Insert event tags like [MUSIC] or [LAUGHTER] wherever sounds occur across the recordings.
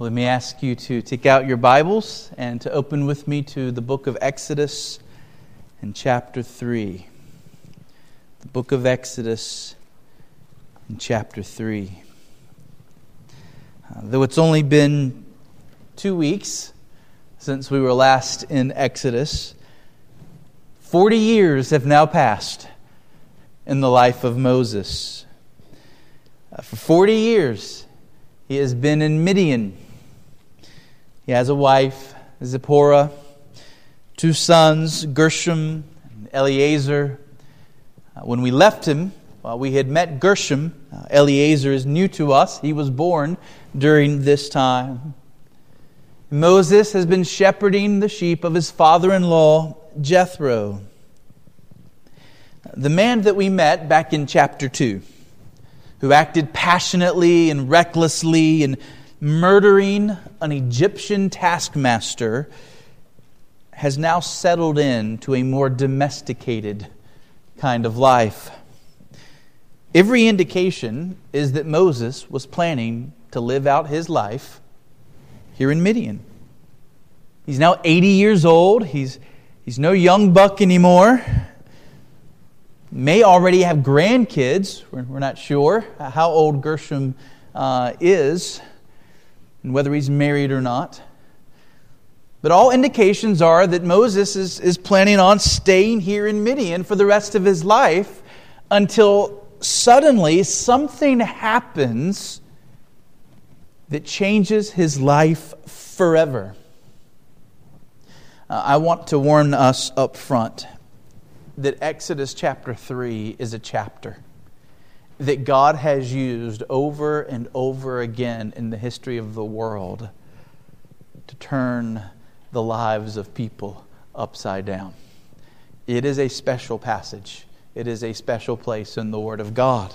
Let me ask you to take out your Bibles and to open with me to the book of Exodus and chapter 3. The book of Exodus in chapter 3. Uh, though it's only been two weeks since we were last in Exodus, 40 years have now passed in the life of Moses. Uh, for 40 years, he has been in Midian he has a wife, Zipporah, two sons, Gershom and Eliezer. Uh, when we left him, we had met Gershom. Uh, Eliezer is new to us. He was born during this time. Moses has been shepherding the sheep of his father in law, Jethro. The man that we met back in chapter 2, who acted passionately and recklessly and murdering an Egyptian taskmaster, has now settled into a more domesticated kind of life. Every indication is that Moses was planning to live out his life here in Midian. He's now 80 years old. He's, he's no young buck anymore. May already have grandkids. We're, we're not sure how old Gershom uh, is and whether he's married or not. But all indications are that Moses is, is planning on staying here in Midian for the rest of his life until suddenly something happens that changes his life forever. Uh, I want to warn us up front that Exodus chapter 3 is a chapter that God has used over and over again in the history of the world to turn the lives of people upside down. It is a special passage, it is a special place in the Word of God.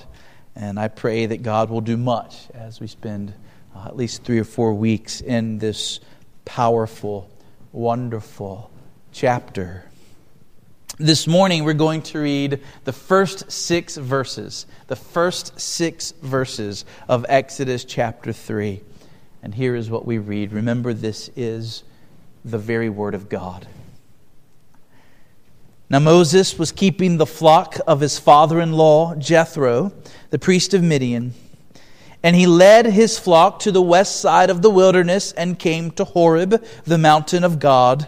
And I pray that God will do much as we spend uh, at least three or four weeks in this powerful, wonderful chapter. This morning, we're going to read the first six verses, the first six verses of Exodus chapter 3. And here is what we read. Remember, this is the very word of God. Now, Moses was keeping the flock of his father in law, Jethro, the priest of Midian. And he led his flock to the west side of the wilderness and came to Horeb, the mountain of God.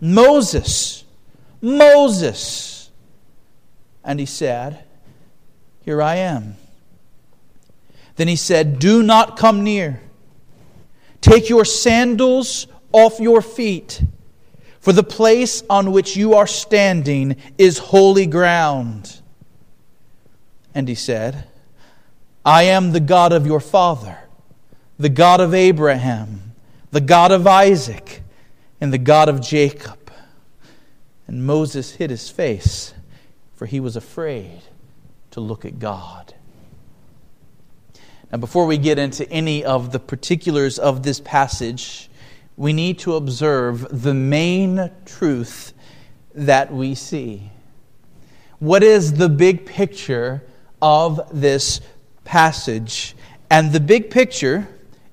Moses, Moses. And he said, Here I am. Then he said, Do not come near. Take your sandals off your feet, for the place on which you are standing is holy ground. And he said, I am the God of your father, the God of Abraham, the God of Isaac and the God of Jacob. And Moses hid his face, for he was afraid to look at God. Now, before we get into any of the particulars of this passage, we need to observe the main truth that we see. What is the big picture of this passage? And the big picture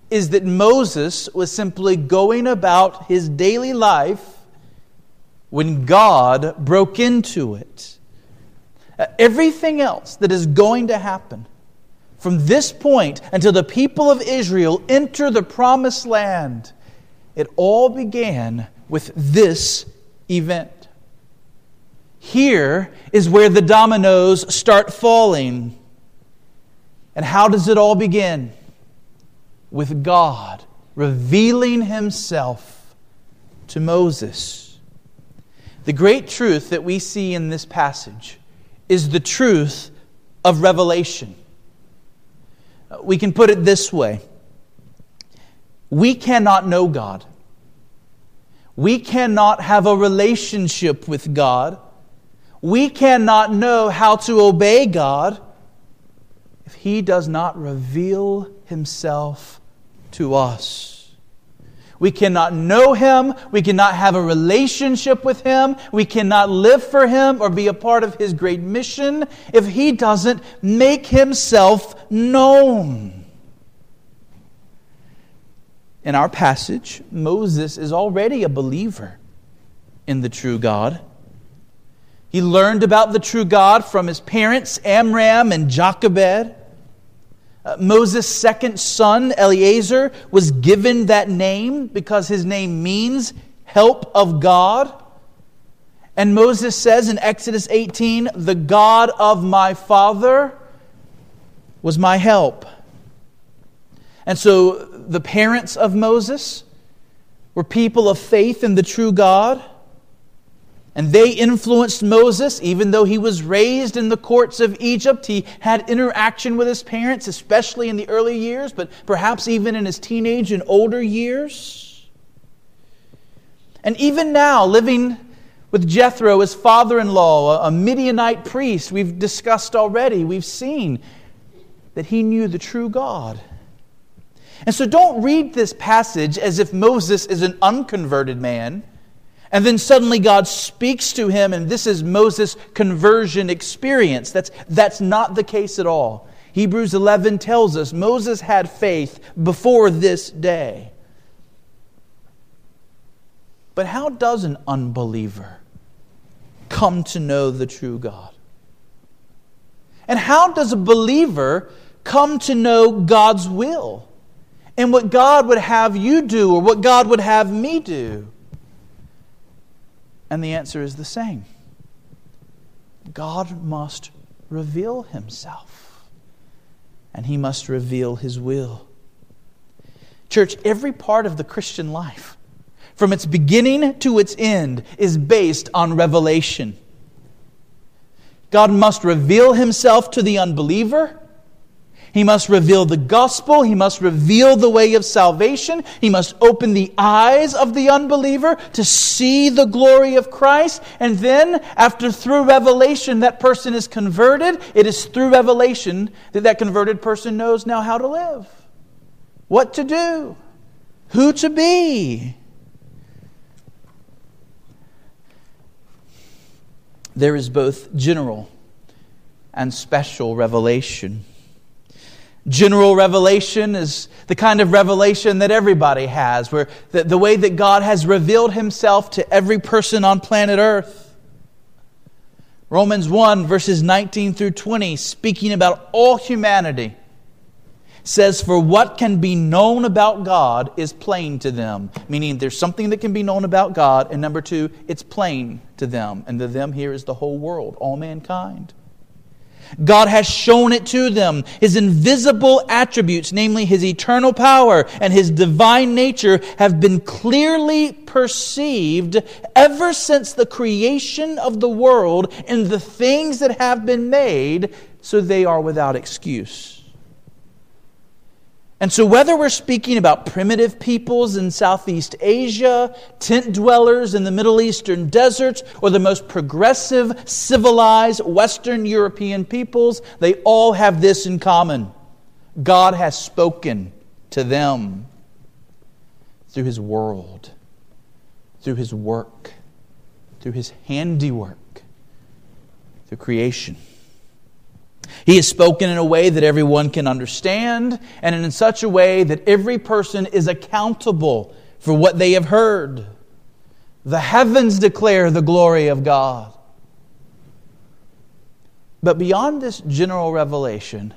is that Moses was simply going about his daily life when God broke into it. Uh, everything else that is going to happen from this point until the people of Israel enter the promised land, it all began with this event. Here is where the dominoes start falling. And how does it all begin? With God, revealing himself to Moses. The great truth that we see in this passage is the truth of revelation. Uh, we can put it this way we cannot know God. We cannot have a relationship with God. We cannot know how to obey God if He does not reveal Himself to us. We cannot know Him. We cannot have a relationship with Him. We cannot live for Him or be a part of His great mission if He doesn't make Himself known. In our passage, Moses is already a believer in the true God. He learned about the true God from his parents, Amram and Jochebed. Uh, Moses' second son, Eliezer, was given that name because his name means help of God. And Moses says in Exodus 18, The God of my father was my help. And so the parents of Moses were people of faith in the true God. And they influenced Moses, even though he was raised in the courts of Egypt. He had interaction with his parents, especially in the early years, but perhaps even in his teenage and older years. And even now, living with Jethro, his father in law, a Midianite priest, we've discussed already, we've seen that he knew the true God. And so don't read this passage as if Moses is an unconverted man and then suddenly God speaks to him, and this is Moses' conversion experience. That's, that's not the case at all. Hebrews 11 tells us Moses had faith before this day. But how does an unbeliever come to know the true God? And how does a believer come to know God's will and what God would have you do or what God would have me do? And the answer is the same God must reveal himself, and he must reveal his will. Church, every part of the Christian life, from its beginning to its end, is based on revelation. God must reveal himself to the unbeliever he must reveal the gospel. He must reveal the way of salvation. He must open the eyes of the unbeliever to see the glory of Christ. And then, after through revelation that person is converted, it is through revelation that that converted person knows now how to live, what to do, who to be. There is both general and special revelation. General revelation is the kind of revelation that everybody has, where the, the way that God has revealed himself to every person on planet Earth. Romans 1, verses 19 through 20, speaking about all humanity, says, For what can be known about God is plain to them. Meaning there's something that can be known about God, and number two, it's plain to them. And the them here is the whole world, all mankind. God has shown it to them. His invisible attributes, namely his eternal power and his divine nature, have been clearly perceived ever since the creation of the world and the things that have been made, so they are without excuse. And so, whether we're speaking about primitive peoples in Southeast Asia, tent dwellers in the Middle Eastern deserts, or the most progressive, civilized Western European peoples, they all have this in common God has spoken to them through His world, through His work, through His handiwork, through creation. He has spoken in a way that everyone can understand, and in such a way that every person is accountable for what they have heard. The heavens declare the glory of God. But beyond this general revelation,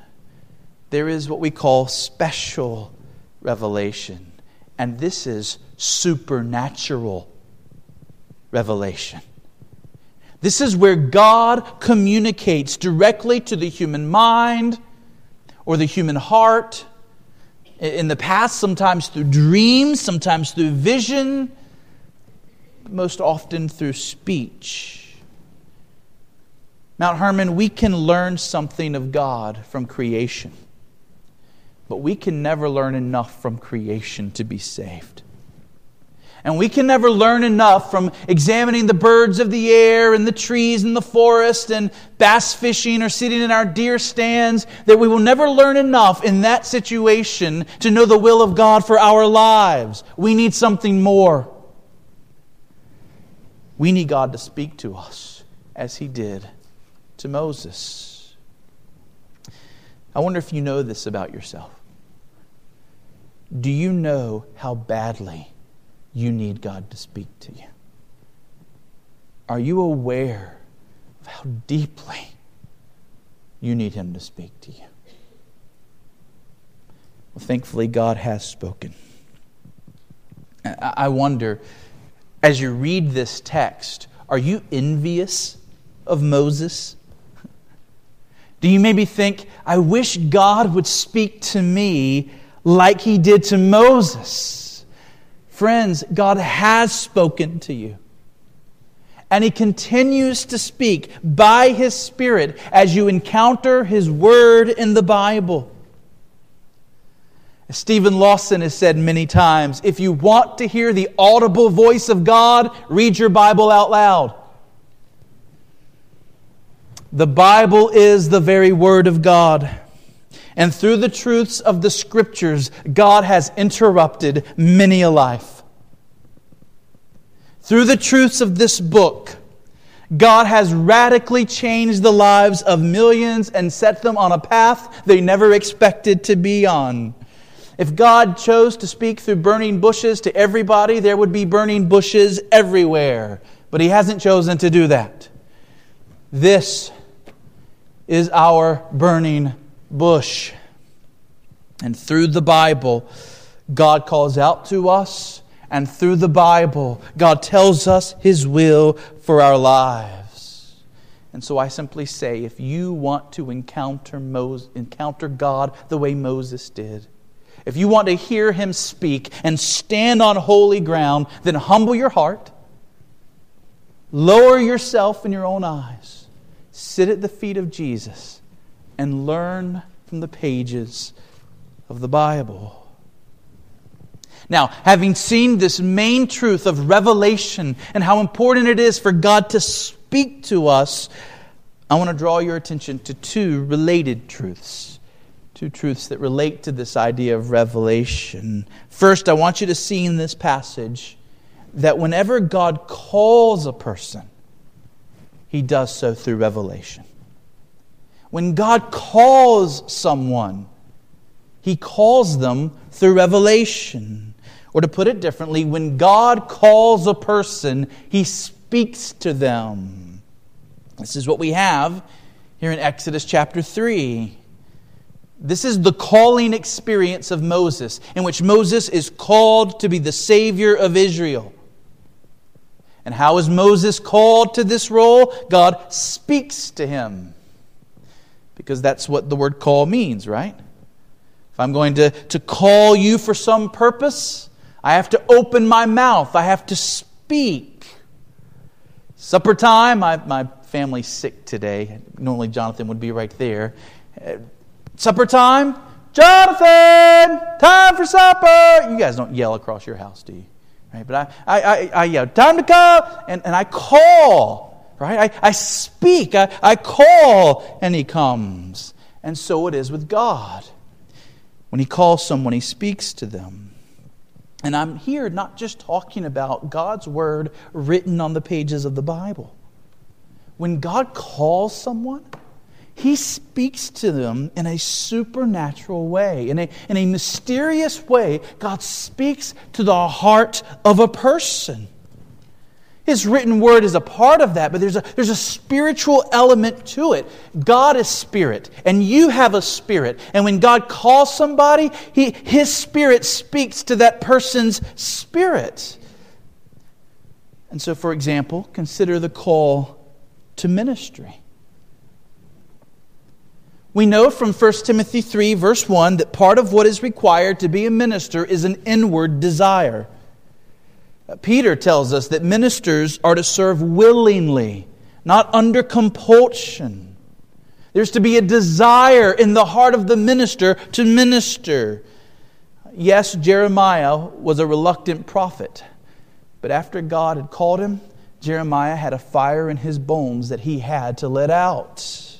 there is what we call special revelation, and this is supernatural revelation. This is where God communicates directly to the human mind or the human heart. In the past, sometimes through dreams, sometimes through vision, most often through speech. Mount Hermon, we can learn something of God from creation. but we can never learn enough from creation to be saved. And we can never learn enough from examining the birds of the air and the trees in the forest and bass fishing or sitting in our deer stands that we will never learn enough in that situation to know the will of God for our lives. We need something more. We need God to speak to us as He did to Moses. I wonder if you know this about yourself. Do you know how badly you need God to speak to you? Are you aware of how deeply you need Him to speak to you? Well, thankfully, God has spoken. I wonder, as you read this text, are you envious of Moses? Do you maybe think, I wish God would speak to me like he did to Moses? Friends, God has spoken to you. And he continues to speak by his Spirit as you encounter his word in the Bible. As Steven Lawson has said many times, if you want to hear the audible voice of God, read your Bible out loud. The Bible is the very Word of God. And through the truths of the Scriptures, God has interrupted many a life. Through the truths of this book, God has radically changed the lives of millions and set them on a path they never expected to be on. If God chose to speak through burning bushes to everybody, there would be burning bushes everywhere. But He hasn't chosen to do that. This is our burning bush. And through the Bible, God calls out to us, and through the Bible, God tells us His will for our lives. And so I simply say if you want to encounter, Moses, encounter God the way Moses did, if you want to hear Him speak and stand on holy ground, then humble your heart, lower yourself in your own eyes sit at the feet of Jesus and learn from the pages of the Bible. Now, having seen this main truth of revelation and how important it is for God to speak to us, I want to draw your attention to two related truths. Two truths that relate to this idea of revelation. First, I want you to see in this passage that whenever God calls a person, he does so through revelation. When God calls someone, he calls them through revelation. Or to put it differently, when God calls a person, he speaks to them. This is what we have here in Exodus chapter 3. This is the calling experience of Moses, in which Moses is called to be the Savior of Israel. And how is Moses called to this role? God speaks to him. Because that's what the word call means, right? If I'm going to, to call you for some purpose, I have to open my mouth, I have to speak. Supper time, my, my family's sick today. Normally, Jonathan would be right there. Uh, supper time, Jonathan, time for supper. You guys don't yell across your house, do you? Right? But I, I, I, I yell, time to come, and, and I call, right? I, I speak, I, I call, and he comes. And so it is with God. When he calls someone, he speaks to them. And I'm here not just talking about God's word written on the pages of the Bible. When God calls someone, he speaks to them in a supernatural way, in a, in a mysterious way. God speaks to the heart of a person. His written word is a part of that, but there's a, there's a spiritual element to it. God is spirit, and you have a spirit. And when God calls somebody, he, his spirit speaks to that person's spirit. And so, for example, consider the call to ministry. We know from 1 Timothy 3, verse 1, that part of what is required to be a minister is an inward desire. Peter tells us that ministers are to serve willingly, not under compulsion. There's to be a desire in the heart of the minister to minister. Yes, Jeremiah was a reluctant prophet, but after God had called him, Jeremiah had a fire in his bones that he had to let out.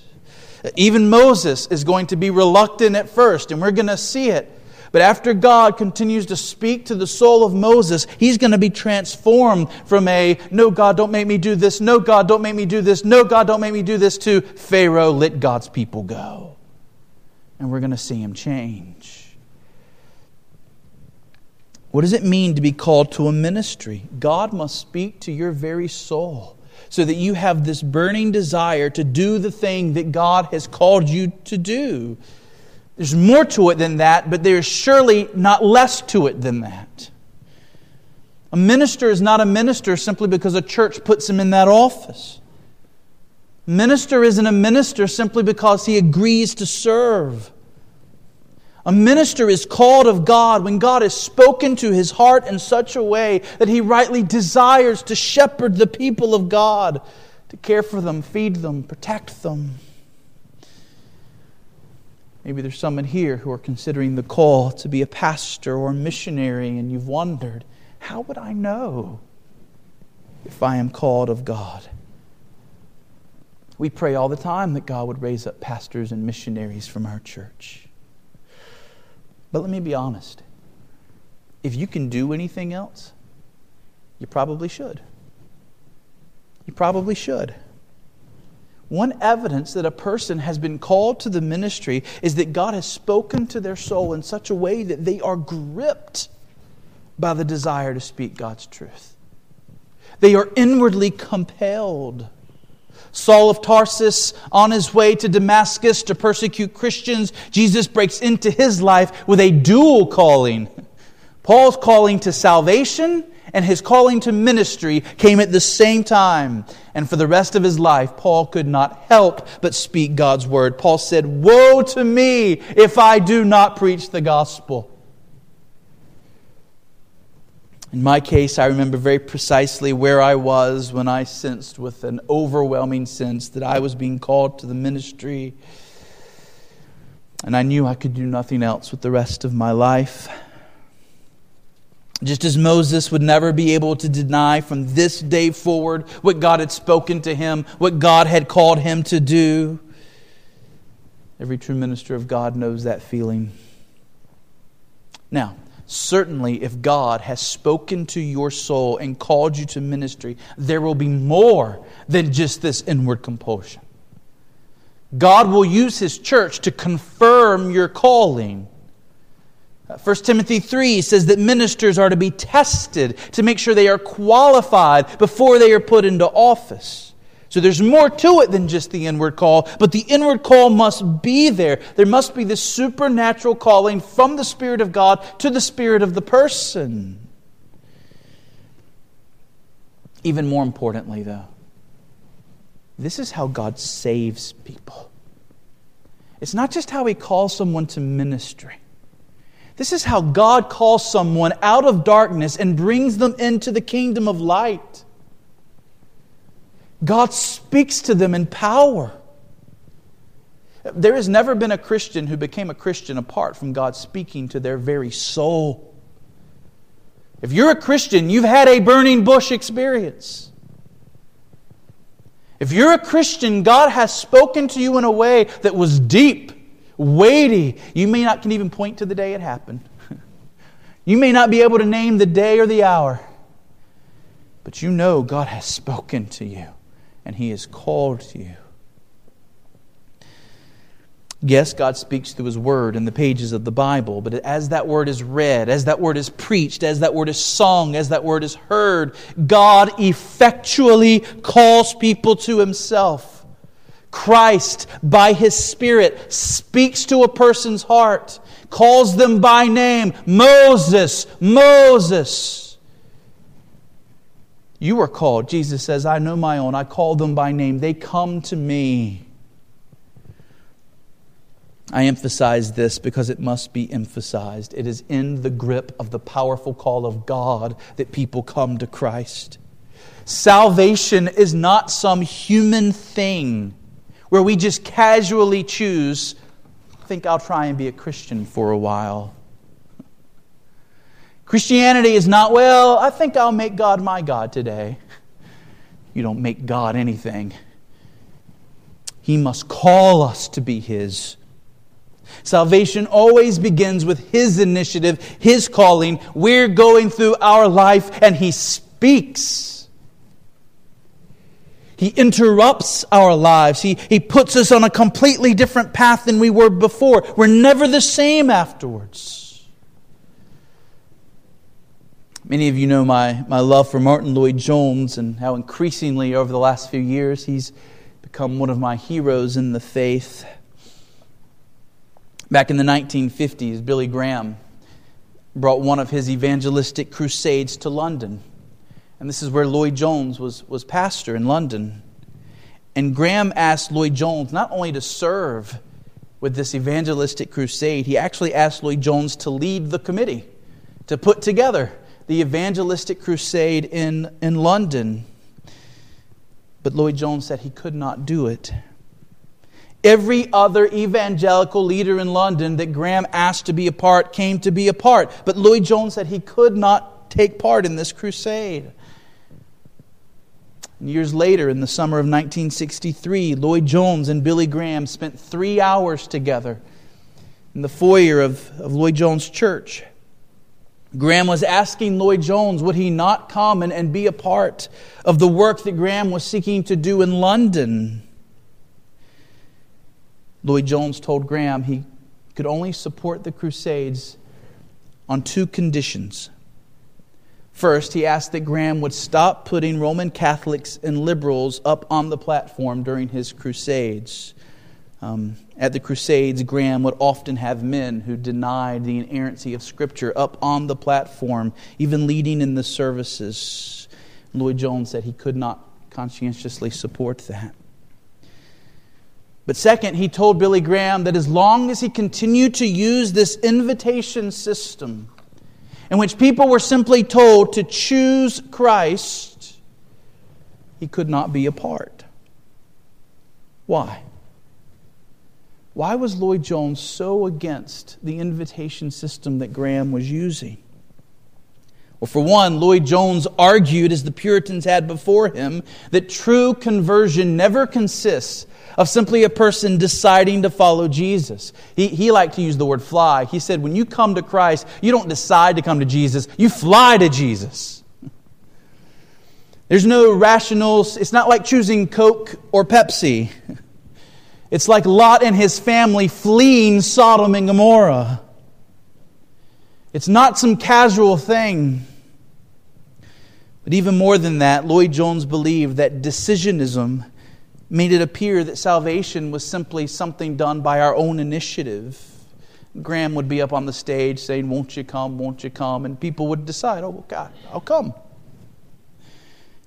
Even Moses is going to be reluctant at first, and we're going to see it. But after God continues to speak to the soul of Moses, he's going to be transformed from a, no, God, don't make me do this, no, God, don't make me do this, no, God, don't make me do this, to Pharaoh, let God's people go. And we're going to see him change. What does it mean to be called to a ministry? God must speak to your very soul so that you have this burning desire to do the thing that God has called you to do. There's more to it than that, but there's surely not less to it than that. A minister is not a minister simply because a church puts him in that office. A minister isn't a minister simply because he agrees to serve. A minister is called of God when God has spoken to his heart in such a way that he rightly desires to shepherd the people of God, to care for them, feed them, protect them. Maybe there's someone here who are considering the call to be a pastor or a missionary, and you've wondered, how would I know if I am called of God? We pray all the time that God would raise up pastors and missionaries from our church. But let me be honest. If you can do anything else, you probably should. You probably should. One evidence that a person has been called to the ministry is that God has spoken to their soul in such a way that they are gripped by the desire to speak God's truth. They are inwardly compelled. Saul of Tarsus, on his way to Damascus to persecute Christians, Jesus breaks into his life with a dual calling. Paul's calling to salvation and his calling to ministry came at the same time. And for the rest of his life, Paul could not help but speak God's word. Paul said, Woe to me if I do not preach the gospel. In my case, I remember very precisely where I was when I sensed with an overwhelming sense that I was being called to the ministry. And I knew I could do nothing else with the rest of my life. Just as Moses would never be able to deny from this day forward what God had spoken to him, what God had called him to do. Every true minister of God knows that feeling. Now, certainly, if God has spoken to your soul and called you to ministry, there will be more than just this inward compulsion. God will use His church to confirm your calling. 1 Timothy 3 says that ministers are to be tested to make sure they are qualified before they are put into office. So there's more to it than just the inward call, but the inward call must be there. There must be this supernatural calling from the Spirit of God to the Spirit of the person. Even more importantly, though, this is how God saves people. It's not just how He calls someone to ministry. This is how God calls someone out of darkness and brings them into the kingdom of light. God speaks to them in power. There has never been a Christian who became a Christian apart from God speaking to their very soul. If you're a Christian, you've had a burning bush experience. If you're a Christian, God has spoken to you in a way that was deep weighty. You may not can even point to the day it happened. [LAUGHS] you may not be able to name the day or the hour. But you know God has spoken to you and He has called you. Yes, God speaks through His Word in the pages of the Bible, but as that Word is read, as that Word is preached, as that Word is sung, as that Word is heard, God effectually calls people to Himself. Christ, by His Spirit, speaks to a person's heart, calls them by name Moses, Moses. You are called. Jesus says, I know my own. I call them by name. They come to me. I emphasize this because it must be emphasized. It is in the grip of the powerful call of God that people come to Christ. Salvation is not some human thing where we just casually choose, I think I'll try and be a Christian for a while. Christianity is not, well, I think I'll make God my God today. You don't make God anything. He must call us to be His. Salvation always begins with His initiative, His calling. We're going through our life, and He speaks. He interrupts our lives. He, he puts us on a completely different path than we were before. We're never the same afterwards. Many of you know my, my love for Martyn Lloyd-Jones and how increasingly over the last few years he's become one of my heroes in the faith. Back in the 1950s, Billy Graham brought one of his evangelistic crusades to London. And this is where Lloyd-Jones was, was pastor in London. And Graham asked Lloyd-Jones not only to serve with this evangelistic crusade, he actually asked Lloyd-Jones to lead the committee, to put together the evangelistic crusade in, in London. But Lloyd-Jones said he could not do it. Every other evangelical leader in London that Graham asked to be a part came to be a part. But Lloyd-Jones said he could not take part in this crusade. Years later, in the summer of 1963, Lloyd-Jones and Billy Graham spent three hours together in the foyer of, of Lloyd-Jones Church. Graham was asking Lloyd-Jones, would he not come and, and be a part of the work that Graham was seeking to do in London? Lloyd-Jones told Graham he could only support the Crusades on two conditions. First, he asked that Graham would stop putting Roman Catholics and liberals up on the platform during his crusades. Um, at the Crusades, Graham would often have men who denied the inerrancy of Scripture up on the platform, even leading in the services. Lloyd-Jones said he could not conscientiously support that. But second, he told Billy Graham that as long as he continued to use this invitation system, in which people were simply told to choose Christ, he could not be a part. Why? Why was Lloyd-Jones so against the invitation system that Graham was using? Well, for one, Lloyd-Jones argued, as the Puritans had before him, that true conversion never consists of simply a person deciding to follow Jesus. He, he liked to use the word fly. He said, when you come to Christ, you don't decide to come to Jesus, you fly to Jesus. There's no rational, it's not like choosing Coke or Pepsi. [LAUGHS] It's like Lot and his family fleeing Sodom and Gomorrah. It's not some casual thing. But even more than that, Lloyd-Jones believed that decisionism made it appear that salvation was simply something done by our own initiative. Graham would be up on the stage saying, Won't you come? Won't you come? And people would decide, Oh, God, I'll come.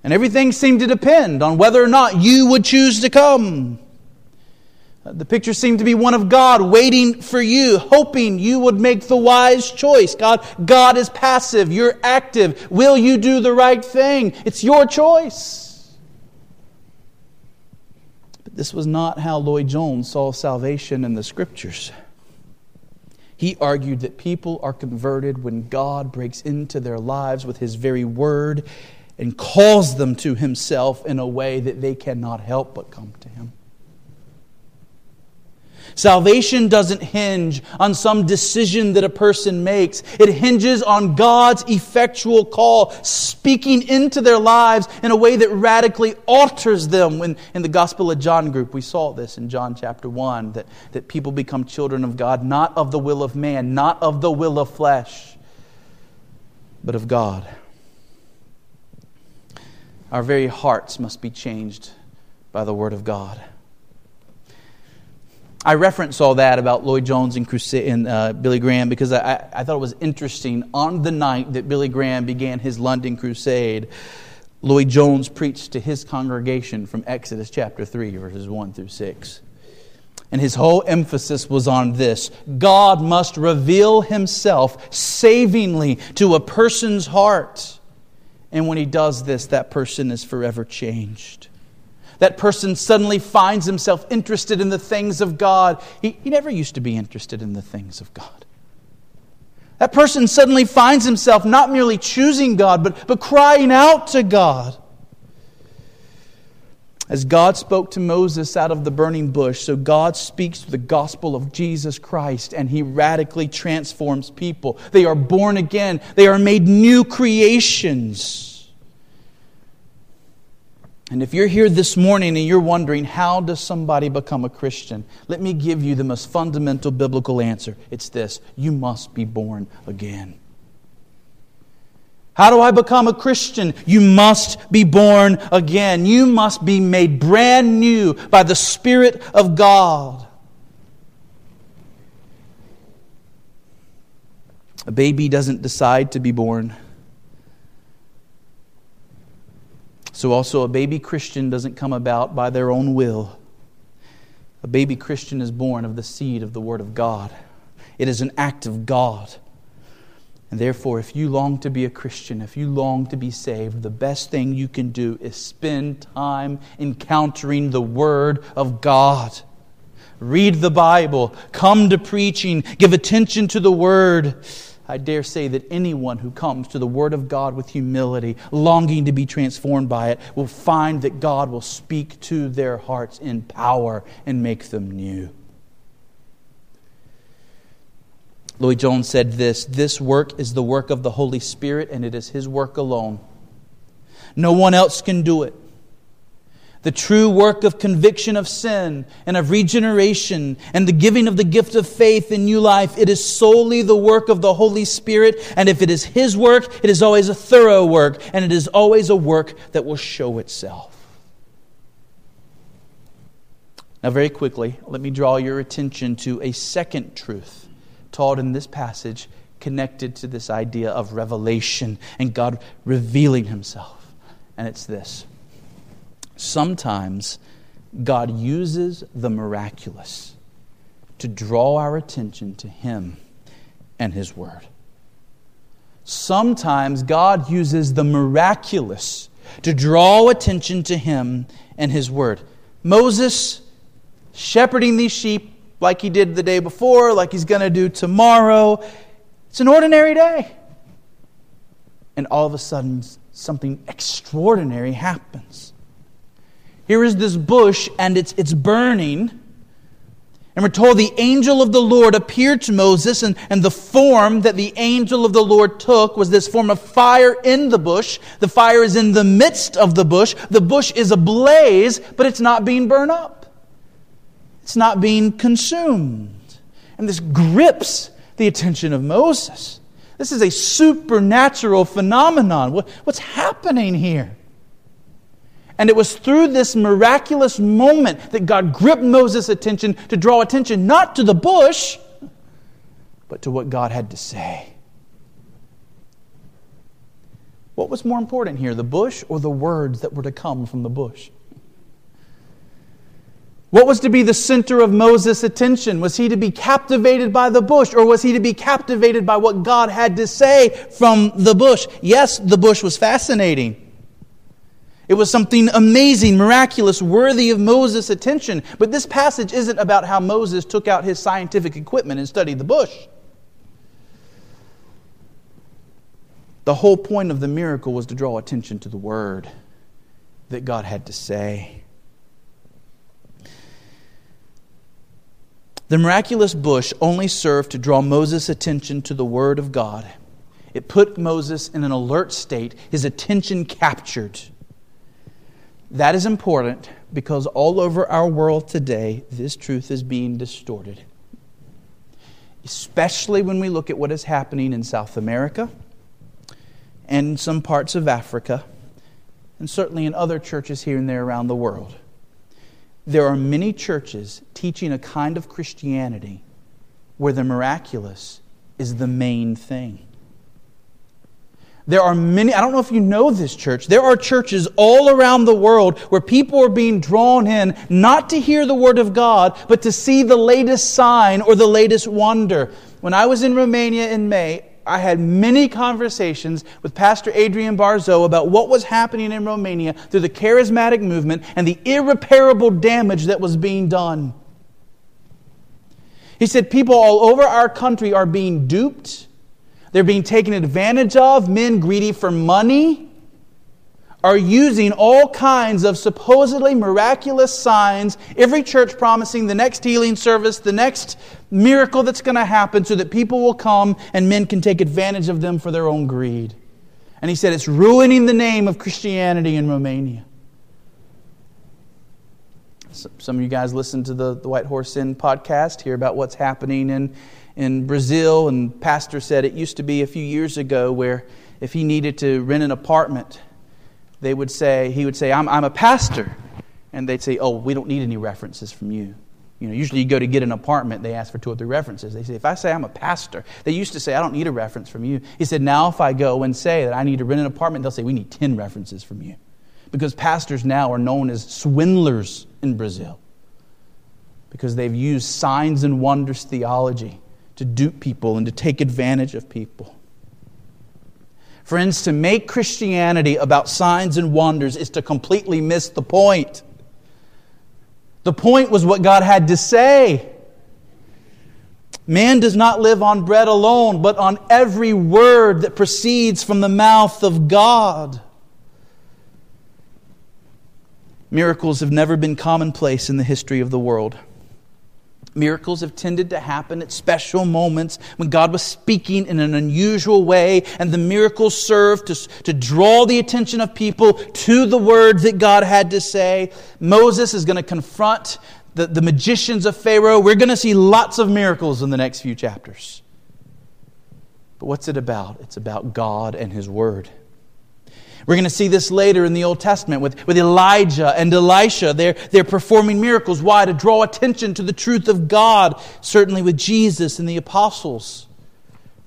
And everything seemed to depend on whether or not you would choose to come. The picture seemed to be one of God waiting for you, hoping you would make the wise choice. God, God is passive, you're active. Will you do the right thing? It's your choice. But this was not how Lloyd-Jones saw salvation in the scriptures. He argued that people are converted when God breaks into their lives with his very word and calls them to himself in a way that they cannot help but come to him. Salvation doesn't hinge on some decision that a person makes. It hinges on God's effectual call, speaking into their lives in a way that radically alters them. When, in the Gospel of John group, we saw this in John chapter 1 that, that people become children of God, not of the will of man, not of the will of flesh, but of God. Our very hearts must be changed by the Word of God. I reference all that about Lloyd-Jones and, and uh, Billy Graham because I, I thought it was interesting. On the night that Billy Graham began his London crusade, Lloyd-Jones preached to his congregation from Exodus chapter 3, verses 1 through 6. And his whole emphasis was on this God must reveal himself savingly to a person's heart. And when he does this, that person is forever changed. That person suddenly finds himself interested in the things of God. He, he never used to be interested in the things of God. That person suddenly finds himself not merely choosing God, but, but crying out to God. As God spoke to Moses out of the burning bush, so God speaks the gospel of Jesus Christ and he radically transforms people. They are born again, they are made new creations. And if you're here this morning and you're wondering, how does somebody become a Christian? Let me give you the most fundamental biblical answer. It's this you must be born again. How do I become a Christian? You must be born again. You must be made brand new by the Spirit of God. A baby doesn't decide to be born. So, also, a baby Christian doesn't come about by their own will. A baby Christian is born of the seed of the Word of God. It is an act of God. And therefore, if you long to be a Christian, if you long to be saved, the best thing you can do is spend time encountering the Word of God. Read the Bible, come to preaching, give attention to the Word. I dare say that anyone who comes to the Word of God with humility, longing to be transformed by it, will find that God will speak to their hearts in power and make them new. Lloyd Jones said this This work is the work of the Holy Spirit, and it is His work alone. No one else can do it the true work of conviction of sin and of regeneration and the giving of the gift of faith in new life, it is solely the work of the Holy Spirit. And if it is His work, it is always a thorough work, and it is always a work that will show itself. Now, very quickly, let me draw your attention to a second truth taught in this passage connected to this idea of revelation and God revealing Himself. And it's this sometimes God uses the miraculous to draw our attention to Him and His Word. Sometimes God uses the miraculous to draw attention to Him and His Word. Moses shepherding these sheep like he did the day before, like he's going to do tomorrow. It's an ordinary day. And all of a sudden, something extraordinary happens. Here is this bush, and it's, it's burning. And we're told the angel of the Lord appeared to Moses, and, and the form that the angel of the Lord took was this form of fire in the bush. The fire is in the midst of the bush. The bush is ablaze, but it's not being burned up, it's not being consumed. And this grips the attention of Moses. This is a supernatural phenomenon. What, what's happening here? And it was through this miraculous moment that God gripped Moses' attention to draw attention not to the bush, but to what God had to say. What was more important here, the bush or the words that were to come from the bush? What was to be the center of Moses' attention? Was he to be captivated by the bush or was he to be captivated by what God had to say from the bush? Yes, the bush was fascinating. It was something amazing, miraculous, worthy of Moses' attention. But this passage isn't about how Moses took out his scientific equipment and studied the bush. The whole point of the miracle was to draw attention to the word that God had to say. The miraculous bush only served to draw Moses' attention to the word of God. It put Moses in an alert state, his attention captured. That is important because all over our world today, this truth is being distorted. Especially when we look at what is happening in South America and some parts of Africa, and certainly in other churches here and there around the world. There are many churches teaching a kind of Christianity where the miraculous is the main thing. There are many, I don't know if you know this church, there are churches all around the world where people are being drawn in not to hear the Word of God, but to see the latest sign or the latest wonder. When I was in Romania in May, I had many conversations with Pastor Adrian Barzo about what was happening in Romania through the charismatic movement and the irreparable damage that was being done. He said people all over our country are being duped, they're being taken advantage of, men greedy for money are using all kinds of supposedly miraculous signs, every church promising the next healing service, the next miracle that's going to happen, so that people will come and men can take advantage of them for their own greed. And he said it's ruining the name of Christianity in Romania. Some of you guys listen to the, the White Horse Inn podcast, hear about what's happening in, in Brazil. And Pastor said it used to be a few years ago where if he needed to rent an apartment, they would say, he would say, I'm, I'm a pastor. And they'd say, Oh, we don't need any references from you. You know, usually you go to get an apartment, they ask for two or three references. They say, if I say I'm a pastor, they used to say, I don't need a reference from you. He said, now if I go and say that I need to rent an apartment, they'll say, we need 10 references from you. Because pastors now are known as swindlers in Brazil. Because they've used signs and wonders theology to dupe people and to take advantage of people. Friends, to make Christianity about signs and wonders is to completely miss the point. The point was what God had to say. Man does not live on bread alone, but on every word that proceeds from the mouth of God. Miracles have never been commonplace in the history of the world. Miracles have tended to happen at special moments when God was speaking in an unusual way, and the miracles served to, to draw the attention of people to the words that God had to say. Moses is going to confront the, the magicians of Pharaoh. We're going to see lots of miracles in the next few chapters. But what's it about? It's about God and His Word. We're going to see this later in the Old Testament with, with Elijah and Elisha. They're, they're performing miracles. Why? To draw attention to the truth of God, certainly with Jesus and the apostles.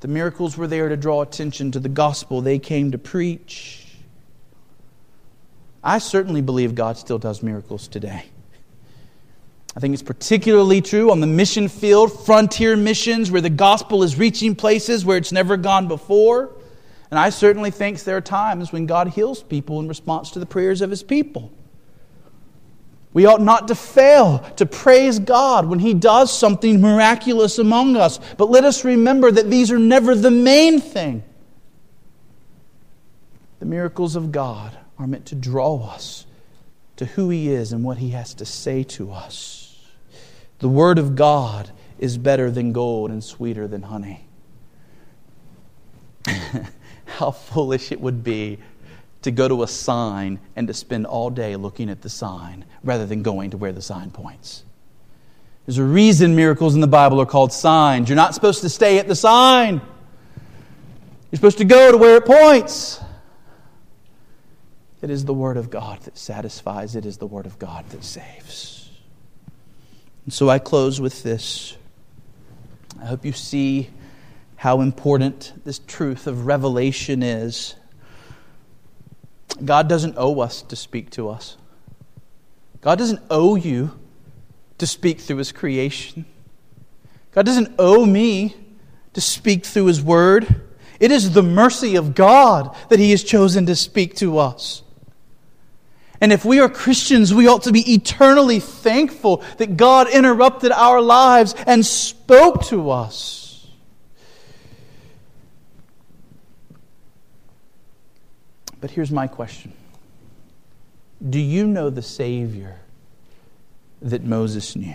The miracles were there to draw attention to the gospel they came to preach. I certainly believe God still does miracles today. I think it's particularly true on the mission field, frontier missions, where the gospel is reaching places where it's never gone before. And I certainly think there are times when God heals people in response to the prayers of his people. We ought not to fail to praise God when He does something miraculous among us. But let us remember that these are never the main thing. The miracles of God are meant to draw us to who He is and what He has to say to us. The Word of God is better than gold and sweeter than honey. [LAUGHS] how [LAUGHS] foolish it would be to go to a sign and to spend all day looking at the sign rather than going to where the sign points. There's a reason miracles in the Bible are called signs. You're not supposed to stay at the sign, you're supposed to go to where it points. It is the Word of God that satisfies, it is the Word of God that saves. And so I close with this. I hope you see how important this truth of revelation is. God doesn't owe us to speak to us. God doesn't owe you to speak through His creation. God doesn't owe me to speak through His Word. It is the mercy of God that He has chosen to speak to us. And if we are Christians, we ought to be eternally thankful that God interrupted our lives and spoke to us. But here's my question Do you know the Savior that Moses knew?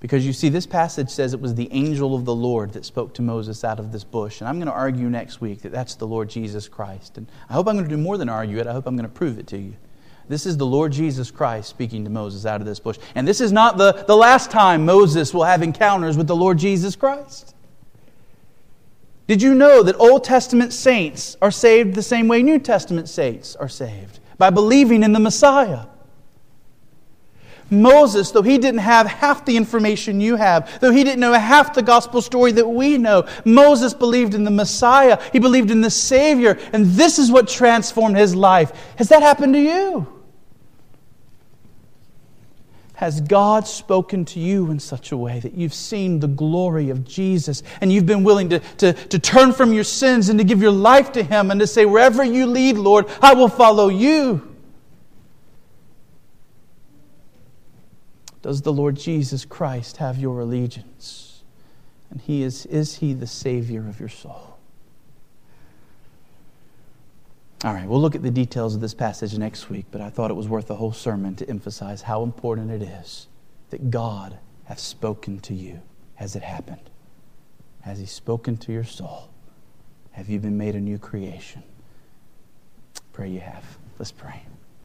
Because you see, this passage says it was the angel of the Lord that spoke to Moses out of this bush. And I'm going to argue next week that that's the Lord Jesus Christ. And I hope I'm going to do more than argue it, I hope I'm going to prove it to you. This is the Lord Jesus Christ speaking to Moses out of this bush. And this is not the, the last time Moses will have encounters with the Lord Jesus Christ. Did you know that Old Testament saints are saved the same way New Testament saints are saved? By believing in the Messiah. Moses, though he didn't have half the information you have, though he didn't know half the gospel story that we know, Moses believed in the Messiah. He believed in the Savior, and this is what transformed his life. Has that happened to you? Has God spoken to you in such a way that you've seen the glory of Jesus and you've been willing to, to, to turn from your sins and to give your life to Him and to say, Wherever you lead, Lord, I will follow you? Does the Lord Jesus Christ have your allegiance? And he is, is He the Savior of your soul? All right, we'll look at the details of this passage next week, but I thought it was worth a whole sermon to emphasize how important it is that God hath spoken to you. Has it happened? Has He spoken to your soul? Have you been made a new creation? Pray you have. Let's pray.